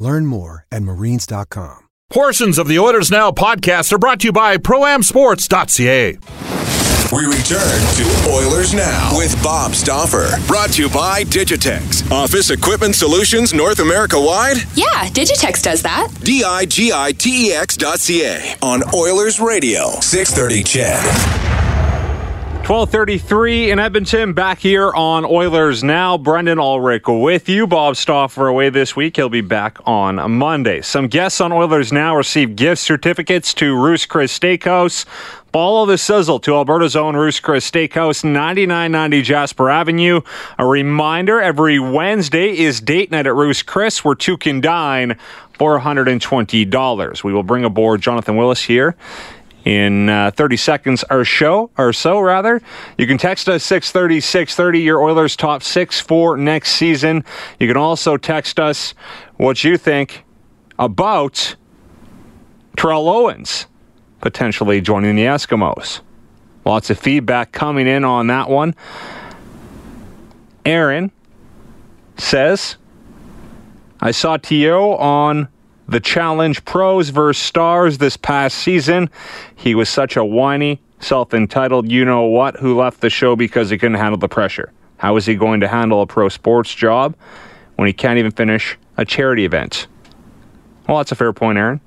Learn more at marines.com. Portions of the Oilers Now podcast are brought to you by ProAmSports.ca. We return to Oilers Now with Bob Stauffer. Brought to you by Digitex. Office Equipment Solutions North America wide? Yeah, Digitex does that. D I G I T E X dot C A on Oilers Radio. 630 CHED. 1233 in Edmonton, back here on Oilers Now. Brendan Ulrich with you. Bob Stauffer away this week. He'll be back on Monday. Some guests on Oilers Now received gift certificates to Ruth's Chris Steakhouse. Follow the sizzle to Alberta's own Ruth's Chris Steakhouse, 9990 Jasper Avenue. A reminder, every Wednesday is date night at Ruth's Chris, where two can dine for $120. We will bring aboard Jonathan Willis here in uh, 30 seconds or show or so rather. You can text us 630 630 your oilers top six for next season. You can also text us what you think about Terrell Owens potentially joining the Eskimos. Lots of feedback coming in on that one. Aaron says I saw T.O. on the Challenge Pros versus Stars this past season. He was such a whiny, self entitled, you know what, who left the show because he couldn't handle the pressure. How is he going to handle a pro sports job when he can't even finish a charity event? Well, that's a fair point, Aaron.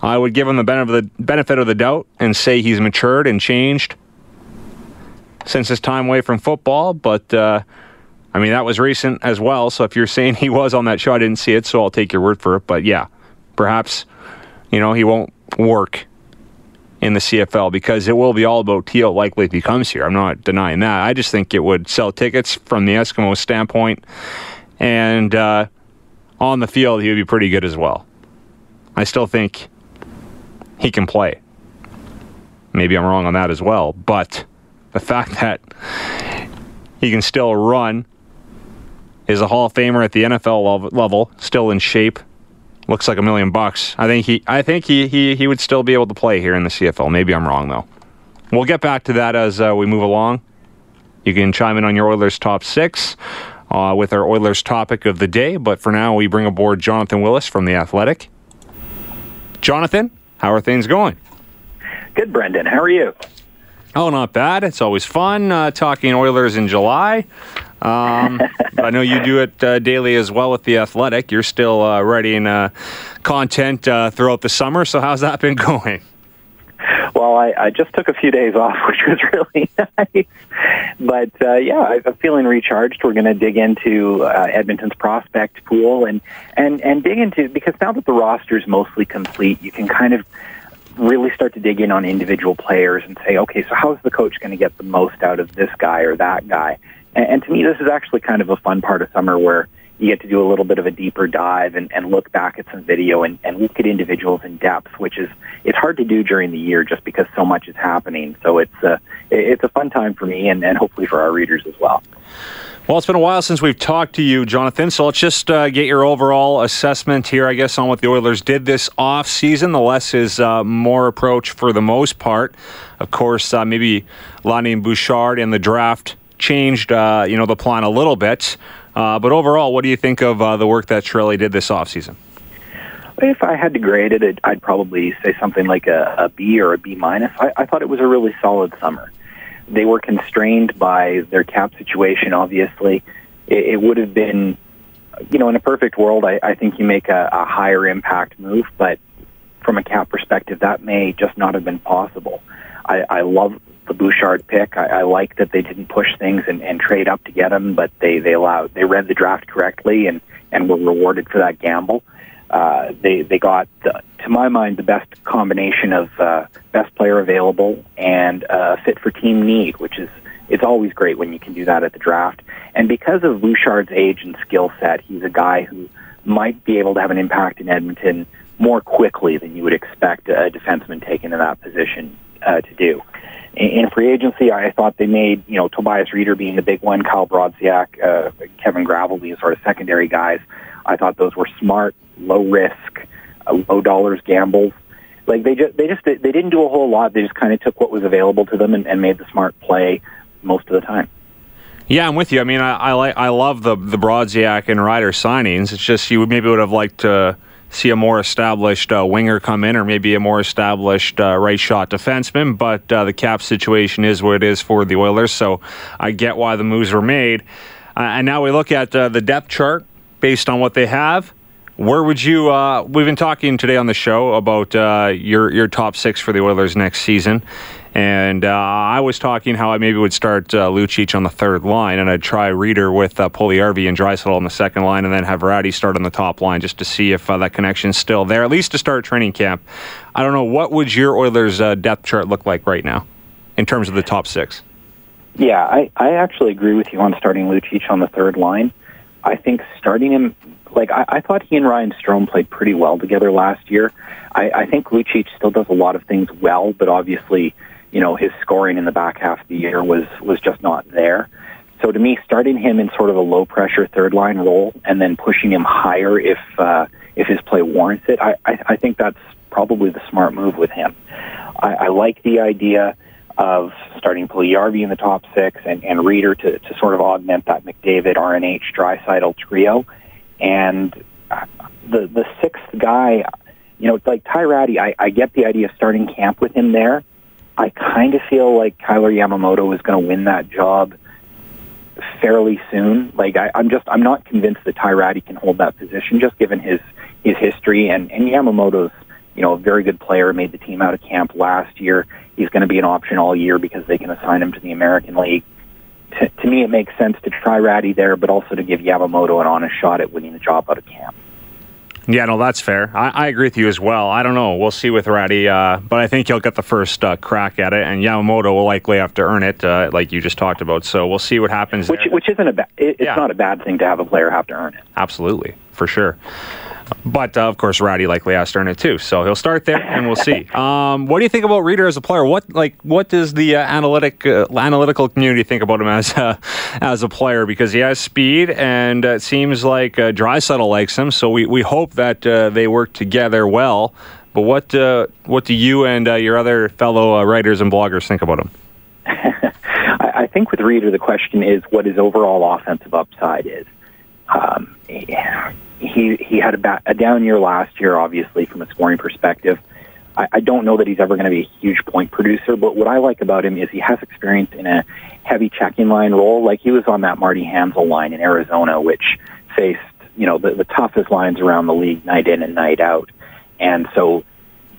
I would give him the benefit of the doubt and say he's matured and changed since his time away from football, but uh, I mean, that was recent as well. So if you're saying he was on that show, I didn't see it, so I'll take your word for it. But yeah, perhaps, you know, he won't work in the CFL because it will be all about T.O. likely if he comes here. I'm not denying that. I just think it would sell tickets from the Eskimo standpoint. And uh, on the field, he would be pretty good as well. I still think he can play. Maybe I'm wrong on that as well. But the fact that he can still run is a Hall of Famer at the NFL level, still in shape. Looks like a million bucks. I think he I think he he he would still be able to play here in the CFL. Maybe I'm wrong though. We'll get back to that as uh, we move along. You can chime in on your Oilers top six uh, with our Oilers topic of the day. But for now, we bring aboard Jonathan Willis from the Athletic. Jonathan, how are things going? Good, Brendan. How are you? Oh, not bad. It's always fun uh, talking Oilers in July. Um, I know you do it uh, daily as well with the Athletic. You're still uh, writing uh, content uh, throughout the summer. So how's that been going? Well, I, I just took a few days off, which was really nice. But uh, yeah, I'm feeling recharged. We're going to dig into uh, Edmonton's prospect pool and and and dig into because now that the roster is mostly complete, you can kind of really start to dig in on individual players and say, okay, so how is the coach going to get the most out of this guy or that guy? And, and to me, this is actually kind of a fun part of summer where you get to do a little bit of a deeper dive and, and look back at some video and, and look at individuals in depth, which is it's hard to do during the year just because so much is happening. So it's a, it's a fun time for me and, and hopefully for our readers as well. Well, it's been a while since we've talked to you, Jonathan. So let's just uh, get your overall assessment here, I guess, on what the Oilers did this off season. The less is uh, more approach for the most part. Of course, uh, maybe Lonnie and Bouchard and the draft changed, uh, you know, the plan a little bit. Uh, but overall, what do you think of uh, the work that Chiarelli did this off season? if I had to grade it, I'd probably say something like a, a B or a B minus. I, I thought it was a really solid summer. They were constrained by their cap situation. Obviously, it, it would have been, you know, in a perfect world, I, I think you make a, a higher impact move, but from a cap perspective, that may just not have been possible. I, I love the Bouchard pick. I, I like that they didn't push things and, and trade up to get him, but they they allowed they read the draft correctly and and were rewarded for that gamble. Uh, they they got, the, to my mind, the best combination of uh, best player available and uh, fit for team need, which is it's always great when you can do that at the draft. And because of Bouchard's age and skill set, he's a guy who might be able to have an impact in Edmonton more quickly than you would expect a defenseman taken in that position uh, to do. In, free agency, I thought they made, you know, Tobias Rieder being the big one, Kyle Brodziak, uh, Kevin Gravel being sort of secondary guys. I thought those were smart, low risk, uh, low dollars gambles. Like they just they just they didn't do a whole lot. They just kind of took what was available to them and, and made the smart play most of the time. Yeah, I'm with you. I mean, I, I like I love the the Brodziak and Rieder signings. It's just you would maybe would have liked to see a more established uh, winger come in, or maybe a more established uh, right shot defenseman. But uh, the cap situation is what it is for the Oilers, so I get why the moves were made. Uh, and now we look at uh, the depth chart based on what they have. Where would you? We've been talking today on the show about your your top six for the Oilers next season, and uh, I was talking how I maybe would start uh, Lucic on the third line, and I'd try Rieder with uh, Puljujarvi and Draisaitl on the second line, and then have Rattie start on the top line just to see if uh, that connection's still there, at least to start training camp. I don't know. What would your Oilers' uh, depth chart look like right now in terms of the top six? Yeah, I, I actually agree with you on starting Lucic on the third line. I think starting him, like, I, I thought he and Ryan Strome played pretty well together last year. I, I think Lucic still does a lot of things well, but obviously you know, his scoring in the back half of the year was was just not there. So to me, starting him in sort of a low pressure third line role and then pushing him higher if uh, if his play warrants it, I, I, I think that's probably the smart move with him. I, I like the idea of starting Puljujarvi in the top six and, and Rieder to, to sort of augment that McDavid, RNH, Draisaitl trio. And uh, the the sixth guy, you know, like Ty Rattie, I, I get the idea of starting camp with him there, I kind of feel like Kailer Yamamoto is going to win that job fairly soon. Like I, I'm just I'm not convinced that Ty Rattie can hold that position, just given his his history and and Yamamoto's you know a very good player, made the team out of camp last year. He's going to be an option all year because they can assign him to the American League. To, to me, it makes sense to try Rattie there, but also to give Yamamoto an honest shot at winning the job out of camp. Yeah, no, that's fair. I, I, agree with you as well. I don't know. We'll see with Rattie, uh, but I think he'll get the first uh, crack at it, and Yamamoto will likely have to earn it, uh, like you just talked about. So we'll see what happens. Which, there. which isn't a bad. It, it's yeah. not a bad thing to have a player have to earn it. Absolutely, for sure. But uh, of course, Rattie likely has to earn it too. So he'll start there, and we'll see. Um, what do you think about Rieder as a player? What like what does the uh, analytic uh, analytical community think about him as a, as a player? Because he has speed, and it seems like uh, Draisaitl likes him. So we, we hope that uh, they work together well. But what uh, what do you and uh, your other fellow uh, writers and bloggers think about him? I, I think with Rieder, the question is what his overall offensive upside is. Um, yeah he he had a, ba- a down year last year, obviously from a scoring perspective. I, I don't know that he's ever going to be a huge point producer, but what I like about him is he has experience in a heavy checking line role. Like he was on that Marty Hanzal line in Arizona, which faced you know the, the toughest lines around the league night in and night out. And so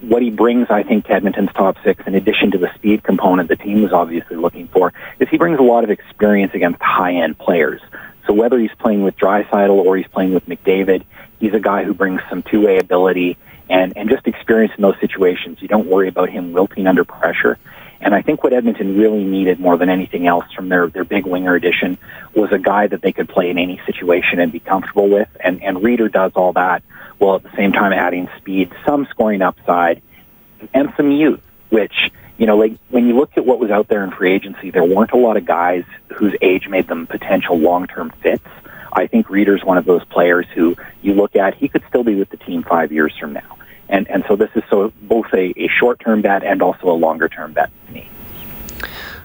what he brings, I think, to Edmonton's top six, in addition to the speed component the team was obviously looking for, is he brings a lot of experience against high-end players. So whether he's playing with Draisaitl or he's playing with McDavid, he's a guy who brings some two-way ability and, and just experience in those situations. You don't worry about him wilting under pressure. And I think what Edmonton really needed more than anything else from their, their big winger addition was a guy that they could play in any situation and be comfortable with. And, and Rieder does all that while at the same time adding speed, some scoring upside, and some youth, which you know, like when you look at what was out there in free agency, there weren't a lot of guys whose age made them potential long-term fits. I think Rieder's one of those players who you look at, he could still be with the team five years from now. And, and so this is so both a, a short-term bet and also a longer-term bet to me.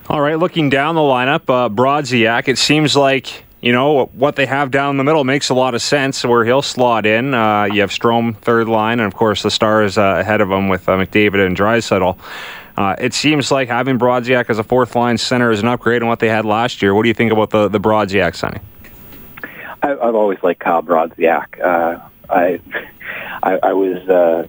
All right, looking down the lineup, uh, Brodziak, it seems like you know, what they have down the middle makes a lot of sense where he'll slot in. Uh, you have Strome third line, and of course the Stars uh, ahead of him with uh, McDavid and Draisaitl. Uh, it seems like having Brodziak as a fourth line center is an upgrade on what they had last year. What do you think about the, the Brodziak signing? I, I've always liked Kyle Brodziak. Uh, I, I, I was uh,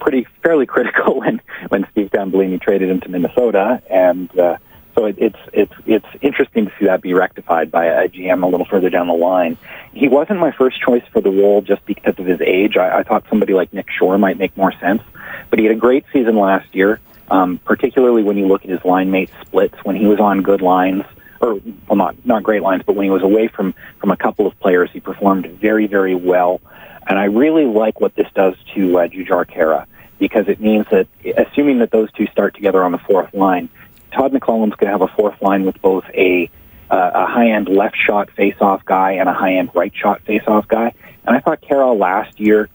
pretty fairly critical when when Steve Tambellini traded him to Minnesota, and uh, so it, it's it's it's interesting to see that be rectified by a GM a little further down the line. He wasn't my first choice for the role just because of his age. I, I thought somebody like Nick Shore might make more sense, but he had a great season last year. Um, particularly when you look at his line mate splits when he was on good lines or well not not great lines but when he was away from from a couple of players he performed very very well and I really like what this does to uh, Jujhar Khaira because it means that assuming that those two start together on the fourth line Todd McLellan's going to have a fourth line with both a uh, a high end left shot face off guy and a high end right shot face off guy and I thought Khaira last year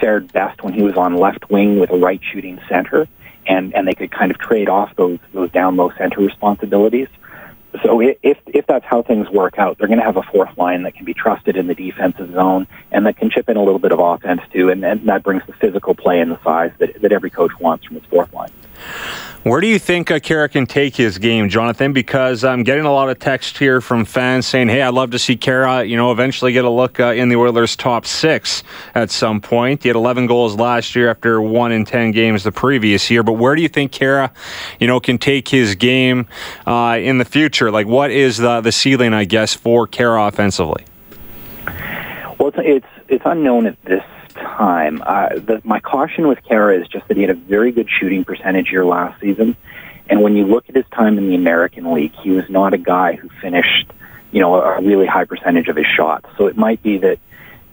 fared best when he was on left wing with a right shooting center and and they could kind of trade off those those down low center responsibilities. So if if that's how things work out, they're going to have a fourth line that can be trusted in the defensive zone and that can chip in a little bit of offense too, and, and that brings the physical play and the size that that every coach wants from his fourth line. Where do you think uh, Khaira can take his game, Jonathan? Because I'm getting a lot of text here from fans saying, "Hey, I'd love to see Khaira, you know, eventually get a look uh, in the Oilers' top six at some point." He had 11 goals last year after one in 10 games the previous year. But where do you think Khaira, you know, can take his game uh, in the future? Like, what is the the ceiling, I guess, for Khaira offensively? Well, it's it's, it's unknown at this time. Uh, the, my caution with Khaira is just that he had a very good shooting percentage year last season. And when you look at his time in the American League, he was not a guy who finished, you know, a really high percentage of his shots. So it might be that,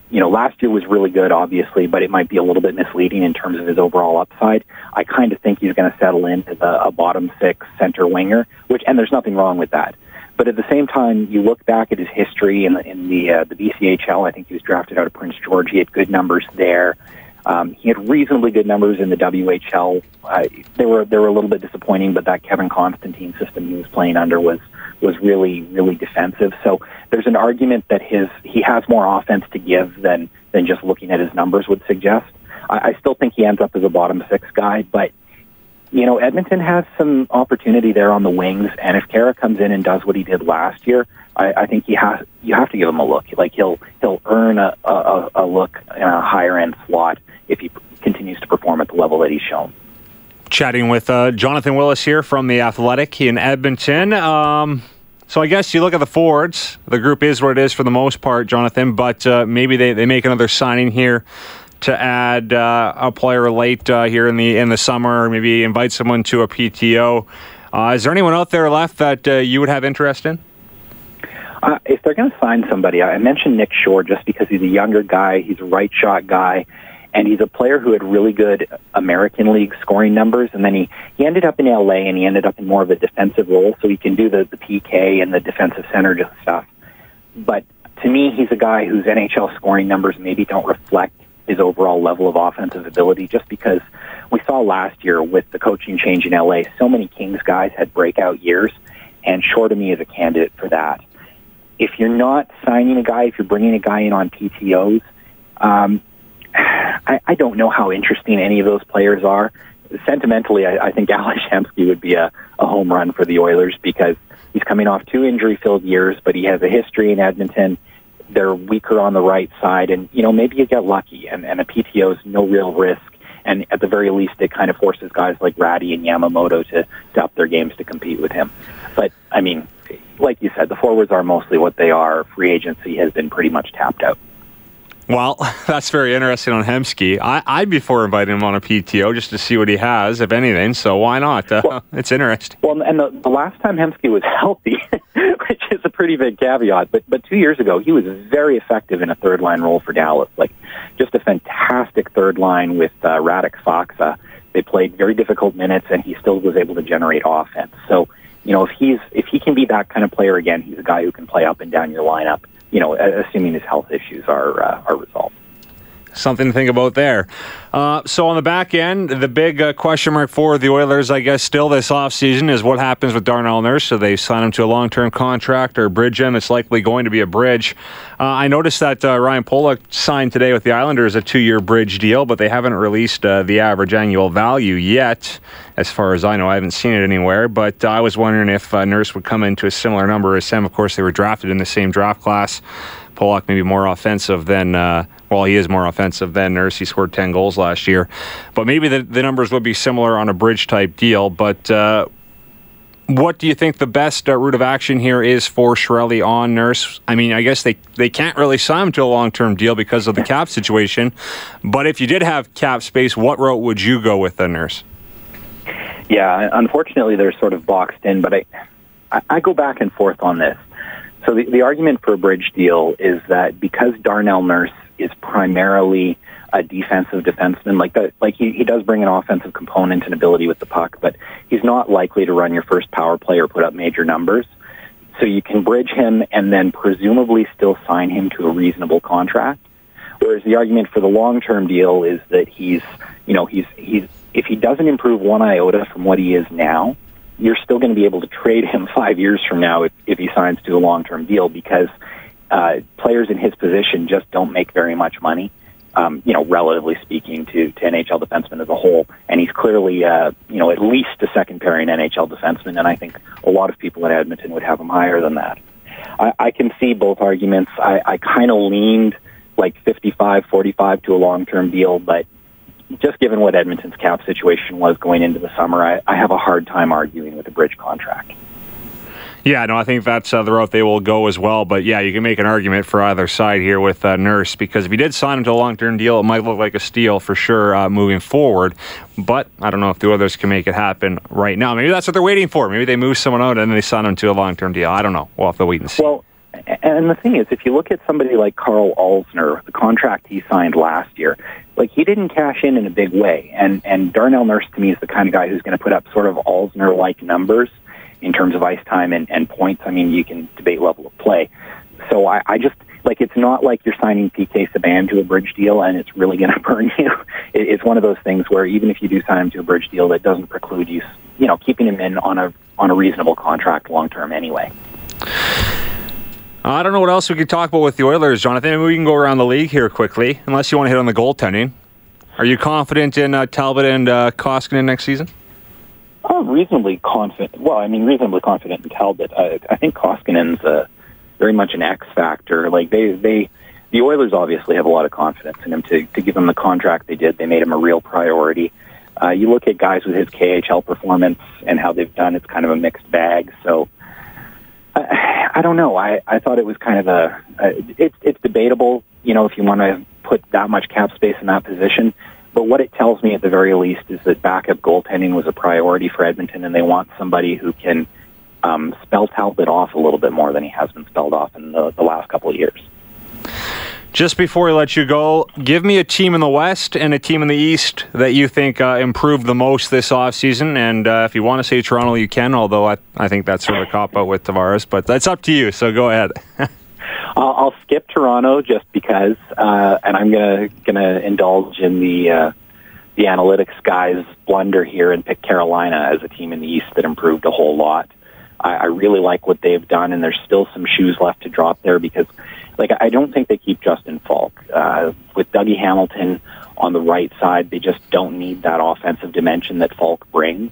you know, last year was really good, obviously, but it might be a little bit misleading in terms of his overall upside. I kind of think he's going to settle in as a, a bottom six center winger, which, and there's nothing wrong with that. But at the same time, you look back at his history in the, in the uh, the BCHL. I think he was drafted out of Prince George. He had good numbers there. Um, he had reasonably good numbers in the WHL. Uh, they were they were a little bit disappointing, but that Kevin Constantine system he was playing under was was really really defensive. So there's an argument that his he has more offense to give than than just looking at his numbers would suggest. I, I still think he ends up as a bottom six guy, but you know, Edmonton has some opportunity there on the wings, and if Khaira comes in and does what he did last year, I, I think he has. You have to give him a look. Like he'll he'll earn a, a, a look in a higher end slot if he continues to perform at the level that he's shown. Chatting with uh, Jonathan Willis here from the Athletic in Edmonton. Um, so I guess you look at the forwards. The group is what it is for the most part, Jonathan. But uh, maybe they, they make another signing here to add uh, a player late uh, here in the in the summer, or maybe invite someone to a PTO. Uh, is there anyone out there left that uh, you would have interest in? Uh, if they're going to sign somebody, I mentioned Nick Shore just because he's a younger guy, he's a right shot guy, and he's a player who had really good American League scoring numbers. And then he, he ended up in LA and he ended up in more of a defensive role, so he can do the, the PK and the defensive center stuff. But to me, he's a guy whose NHL scoring numbers maybe don't reflect his overall level of offensive ability just because we saw last year with the coaching change in LA, so many Kings guys had breakout years, and me is a candidate for that. If you're not signing a guy, if you're bringing a guy in on PTOs, um, I, I don't know how interesting any of those players are. Sentimentally, I, I think Alex Hemsky would be a, a home run for the Oilers because he's coming off two injury-filled years, but he has a history in Edmonton they're weaker on the right side, and you know maybe you get lucky, and, and a PTO is no real risk, and at the very least it kind of forces guys like Rattie and Yamamoto to, to up their games to compete with him. But I mean, like you said, the forwards are mostly what they are. Free agency has been pretty much tapped out. Well, that's very interesting on Hemsky. I, I'd be for inviting him on a PTO just to see what he has, if anything. So why not? Uh, well, it's interesting. Well, and the, the last time Hemsky was healthy, which is a pretty big caveat, but but two years ago he was very effective in a third line role for Dallas. Like just a fantastic third line with uh, Radek Faksa. They played very difficult minutes, and he still was able to generate offense. So you know, if he's if he can be that kind of player again, he's a guy who can play up and down your lineup you know, assuming his health issues are uh, are resolved. Something to think about there. Uh, so on the back end, the big uh, question mark for the Oilers, I guess, still this offseason is what happens with Darnell Nurse. So they sign him to a long-term contract or bridge him. It's likely going to be a bridge. Uh, I noticed that uh, Ryan Pulock signed today with the Islanders a two-year bridge deal, but they haven't released uh, the average annual value yet. As far as I know, I haven't seen it anywhere. But I was wondering if uh, Nurse would come into a similar number as Sam. Of course, they were drafted in the same draft class. Pulock maybe more offensive than uh, well, he is more offensive than Nurse. He scored ten goals last year, but maybe the, the numbers would be similar on a bridge type deal. But uh, what do you think the best uh, route of action here is for Chiarelli on Nurse? I mean, I guess they they can't really sign him to a long term deal because of the cap situation. But if you did have cap space, what route would you go with the Nurse? Yeah, unfortunately, they're sort of boxed in. But I I go back and forth on this. So the, the argument for a bridge deal is that because Darnell Nurse is primarily a defensive defenseman, like that, like he, he does bring an offensive component and ability with the puck, but he's not likely to run your first power play or put up major numbers. So you can bridge him and then presumably still sign him to a reasonable contract. Whereas the argument for the long-term deal is that he's, you know, he's he's if he doesn't improve one iota from what he is now, you're still going to be able to trade him five years from now if, if he signs to a long-term deal because uh, players in his position just don't make very much money. Um, you know, relatively speaking to, to NHL defensemen as a whole, and he's clearly, uh, you know, at least a second pairing NHL defenseman, and I think a lot of people in Edmonton would have him higher than that. I, I can see both arguments. I, I kind of leaned like 55, 45 to a long-term deal, but just given what Edmonton's cap situation was going into the summer, I, I have a hard time arguing with a bridge contract. Yeah, no, I think that's uh, the route they will go as well. But yeah, you can make an argument for either side here with uh, Nurse because if he did sign him to a long term deal, it might look like a steal for sure uh, moving forward. But I don't know if the others can make it happen right now. Maybe that's what they're waiting for. Maybe they move someone out and then they sign him to a long term deal. I don't know. We'll have to wait and see. Well, and the thing is, if you look at somebody like Carl Alzner, the contract he signed last year, like he didn't cash in in a big way. And and Darnell Nurse to me is the kind of guy who's going to put up sort of Alzner like numbers in terms of ice time and, and points. I mean, you can debate level of play. So I, I just like it's not like you're signing PK Subban to a bridge deal and it's really going to burn you. It, it's one of those things where even if you do sign him to a bridge deal, that doesn't preclude you, you know, keeping him in on a on a reasonable contract long term anyway. I don't know what else we could talk about with the Oilers, Jonathan. Maybe we can go around the league here quickly, unless you want to hit on the goaltending. Are you confident in uh, Talbot and uh, Koskinen next season? I'm reasonably confident. Well, I mean, reasonably confident in Talbot. I, I think Koskinen's uh, very much an X factor. Like they, they, the Oilers obviously have a lot of confidence in him to to give him the contract they did. They made him a real priority. Uh, you look at guys with his KHL performance and how they've done; it's kind of a mixed bag. So I, I don't know. I, I thought it was kind of a, a it's it's debatable. You know, if you want to put that much cap space in that position. But what it tells me at the very least is that backup goaltending was a priority for Edmonton, and they want somebody who can um, spell Talbot off a little bit more than he has been spelled off in the, the last couple of years. Just before we let you go, give me a team in the West and a team in the East that you think uh, improved the most this offseason. And uh, if you want to say Toronto, you can, although I, I think that's sort of a cop out with Tavares, but that's up to you. So go ahead. I'll, I'll skip Toronto just because, uh, and I'm gonna gonna indulge in the uh, the analytics guys blunder here and pick Carolina as a team in the East that improved a whole lot. I, I really like what they've done, and there's still some shoes left to drop there because like I don't think they keep Justin Faulk uh, with Dougie Hamilton on the right side. They just don't need that offensive dimension that Faulk brings.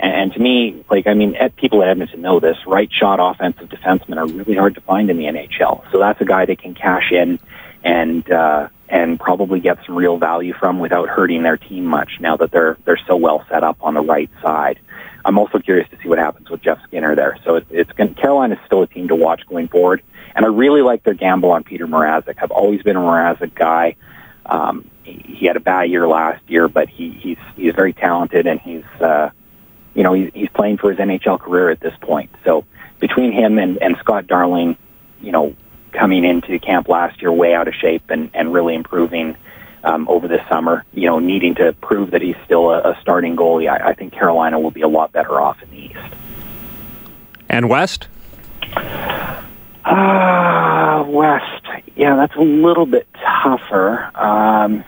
And, and to me, like I mean, people at Edmonton know this. Right shot offensive defensemen are really hard to find in the NHL. So that's a guy they can cash in and uh, and probably get some real value from without hurting their team much. Now that they're they're so well set up on the right side. I'm also curious to see what happens with Jeff Skinner there. So it, it's Carolina is still a team to watch going forward. And I really like their gamble on Peter Mrazek. I've always been a Mrazek guy. Um, he had a bad year last year, but he, he's he's very talented and he's uh, you know he's, he's playing for his NHL career at this point. So between him and, and Scott Darling, you know, coming into camp last year way out of shape and, and really improving um, over this summer, you know, needing to prove that he's still a, a starting goalie, I, I think Carolina will be a lot better off in the East. And West? Ah, uh, West. Yeah, that's a little bit tougher. Um,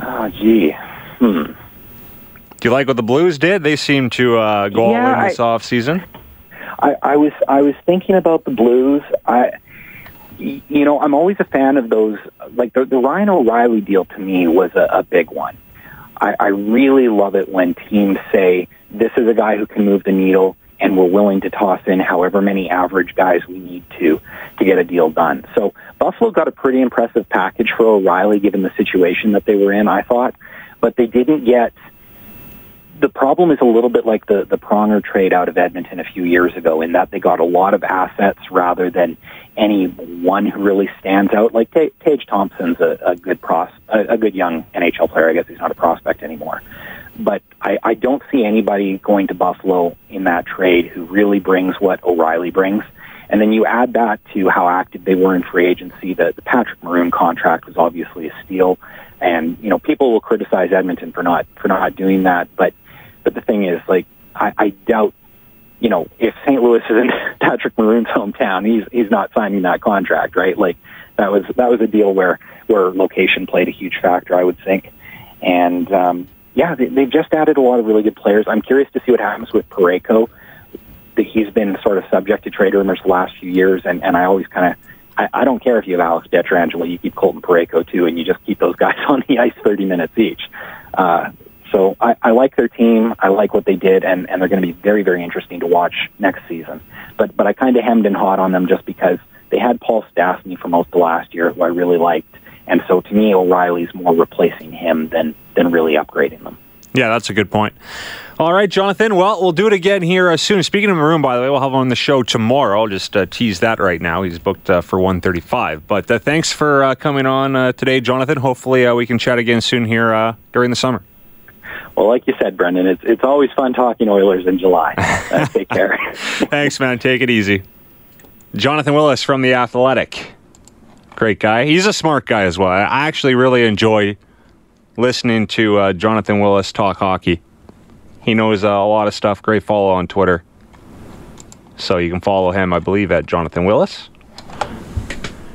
oh, gee. Hmm. Do you like what the Blues did? They seem to uh, go all in this I- off season. I, I was I was thinking about the Blues. I, you know, I'm always a fan of those. Like the, the Ryan O'Reilly deal to me was a, a big one. I, I really love it when teams say this is a guy who can move the needle, and we're willing to toss in however many average guys we need to to get a deal done. So Buffalo got a pretty impressive package for O'Reilly, given the situation that they were in. I thought, but they didn't get the problem is a little bit like the the Pronger trade out of Edmonton a few years ago, in that they got a lot of assets rather than any one who really stands out. Like Ta- Tage Thompson's a, a good pros, a, a good young NHL player. I guess he's not a prospect anymore, but I, I don't see anybody going to Buffalo in that trade who really brings what O'Reilly brings. And then you add that to how active they were in free agency. The, the Patrick Maroon contract was obviously a steal, and you know people will criticize Edmonton for not for not doing that. But but the thing is, like I, I doubt, you know, if St. Louis is in Patrick Maroon's hometown, he's he's not signing that contract, right? Like that was that was a deal where where location played a huge factor, I would think. And um, yeah, they, they've just added a lot of really good players. I'm curious to see what happens with Parayko. That he's been sort of subject to trade rumors the last few years, and and I always kind of. I, I don't care if you have Alex Pietrangelo, you keep Colton Parayko too, and you just keep those guys on the ice 30 minutes each. Uh, so I, I like their team. I like what they did, and, and they're going to be very, very interesting to watch next season. But but I kind of hemmed and hawed on them just because they had Paul Stastny for most of last year, who I really liked, and so to me, O'Reilly's more replacing him than than really upgrading them. Yeah, that's a good point. All right, Jonathan. Well, we'll do it again here uh, soon. Speaking of Maroon, by the way, we'll have him on the show tomorrow. I'll just uh, tease that right now. He's booked uh, for 135. But uh, thanks for uh, coming on today, Jonathan. Hopefully, we can chat again soon here during the summer. Well, like you said, Brendan, it's it's always fun talking Oilers in July. Uh, take care. Thanks, man. Take it easy. Jonathan Willis from The Athletic. Great guy. He's a smart guy as well. I actually really enjoy listening to uh, Jonathan Willis talk hockey. He knows uh, a lot of stuff. Great follow on Twitter. So you can follow him, I believe, at Jonathan Willis.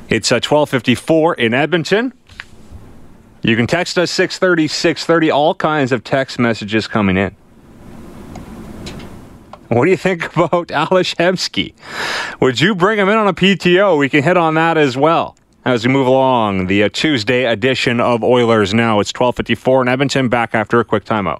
It's uh, 1254 in Edmonton. You can text us 630 630. All kinds of text messages coming in. What do you think about Ales Hemsky? Would you bring him in on a PTO? We can hit on that as well as we move along. The uh, Tuesday edition of Oilers Now. It's 12:54 in Edmonton. Back after a quick timeout.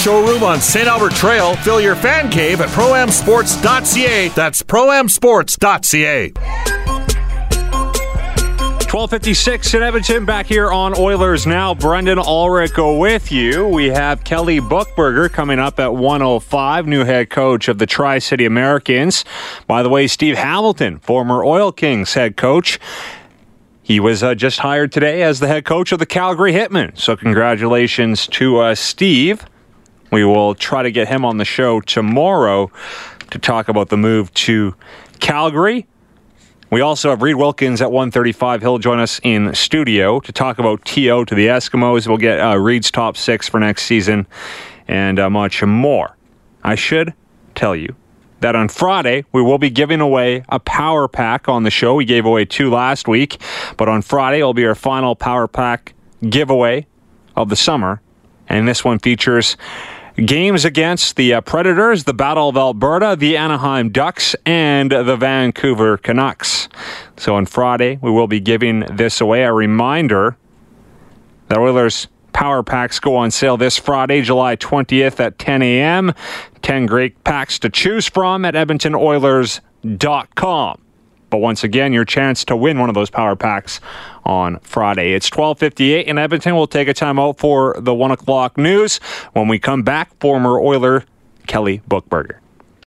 showroom on St. Albert Trail. Fill your fan cave at proamsports.ca. That's proamsports.ca. 1256 in Edmonton, back here on Oilers Now. Brendan Ulrich with you. We have Kelly Buchberger coming up at 105, new head coach of the Tri City Americans. By the way, Steve Hamilton, former Oil Kings head coach. He was uh, just hired today as the head coach of the Calgary Hitmen. So, congratulations to uh, Steve. We will try to get him on the show tomorrow to talk about the move to Calgary. We also have Reid Wilkins at 135. He'll join us in studio to talk about TO to the Eskimos. We'll get uh, Reid's top six for next season and uh, much more. I should tell you that on Friday, we will be giving away a power pack on the show. We gave away two last week, but on Friday, it'll be our final power pack giveaway of the summer. And this one features games against the uh, Predators, the Battle of Alberta, the Anaheim Ducks, and the Vancouver Canucks. So on Friday, we will be giving this away. A reminder that Oilers power packs go on sale this Friday, July 20th at 10 a.m. 10 great packs to choose from at edmontonoilers.com. But once again, your chance to win one of those power packs on Friday. It's 12:58 in Edmonton. We'll take a time out for the one o'clock news. When we come back, former Oiler Kelly Buchberger.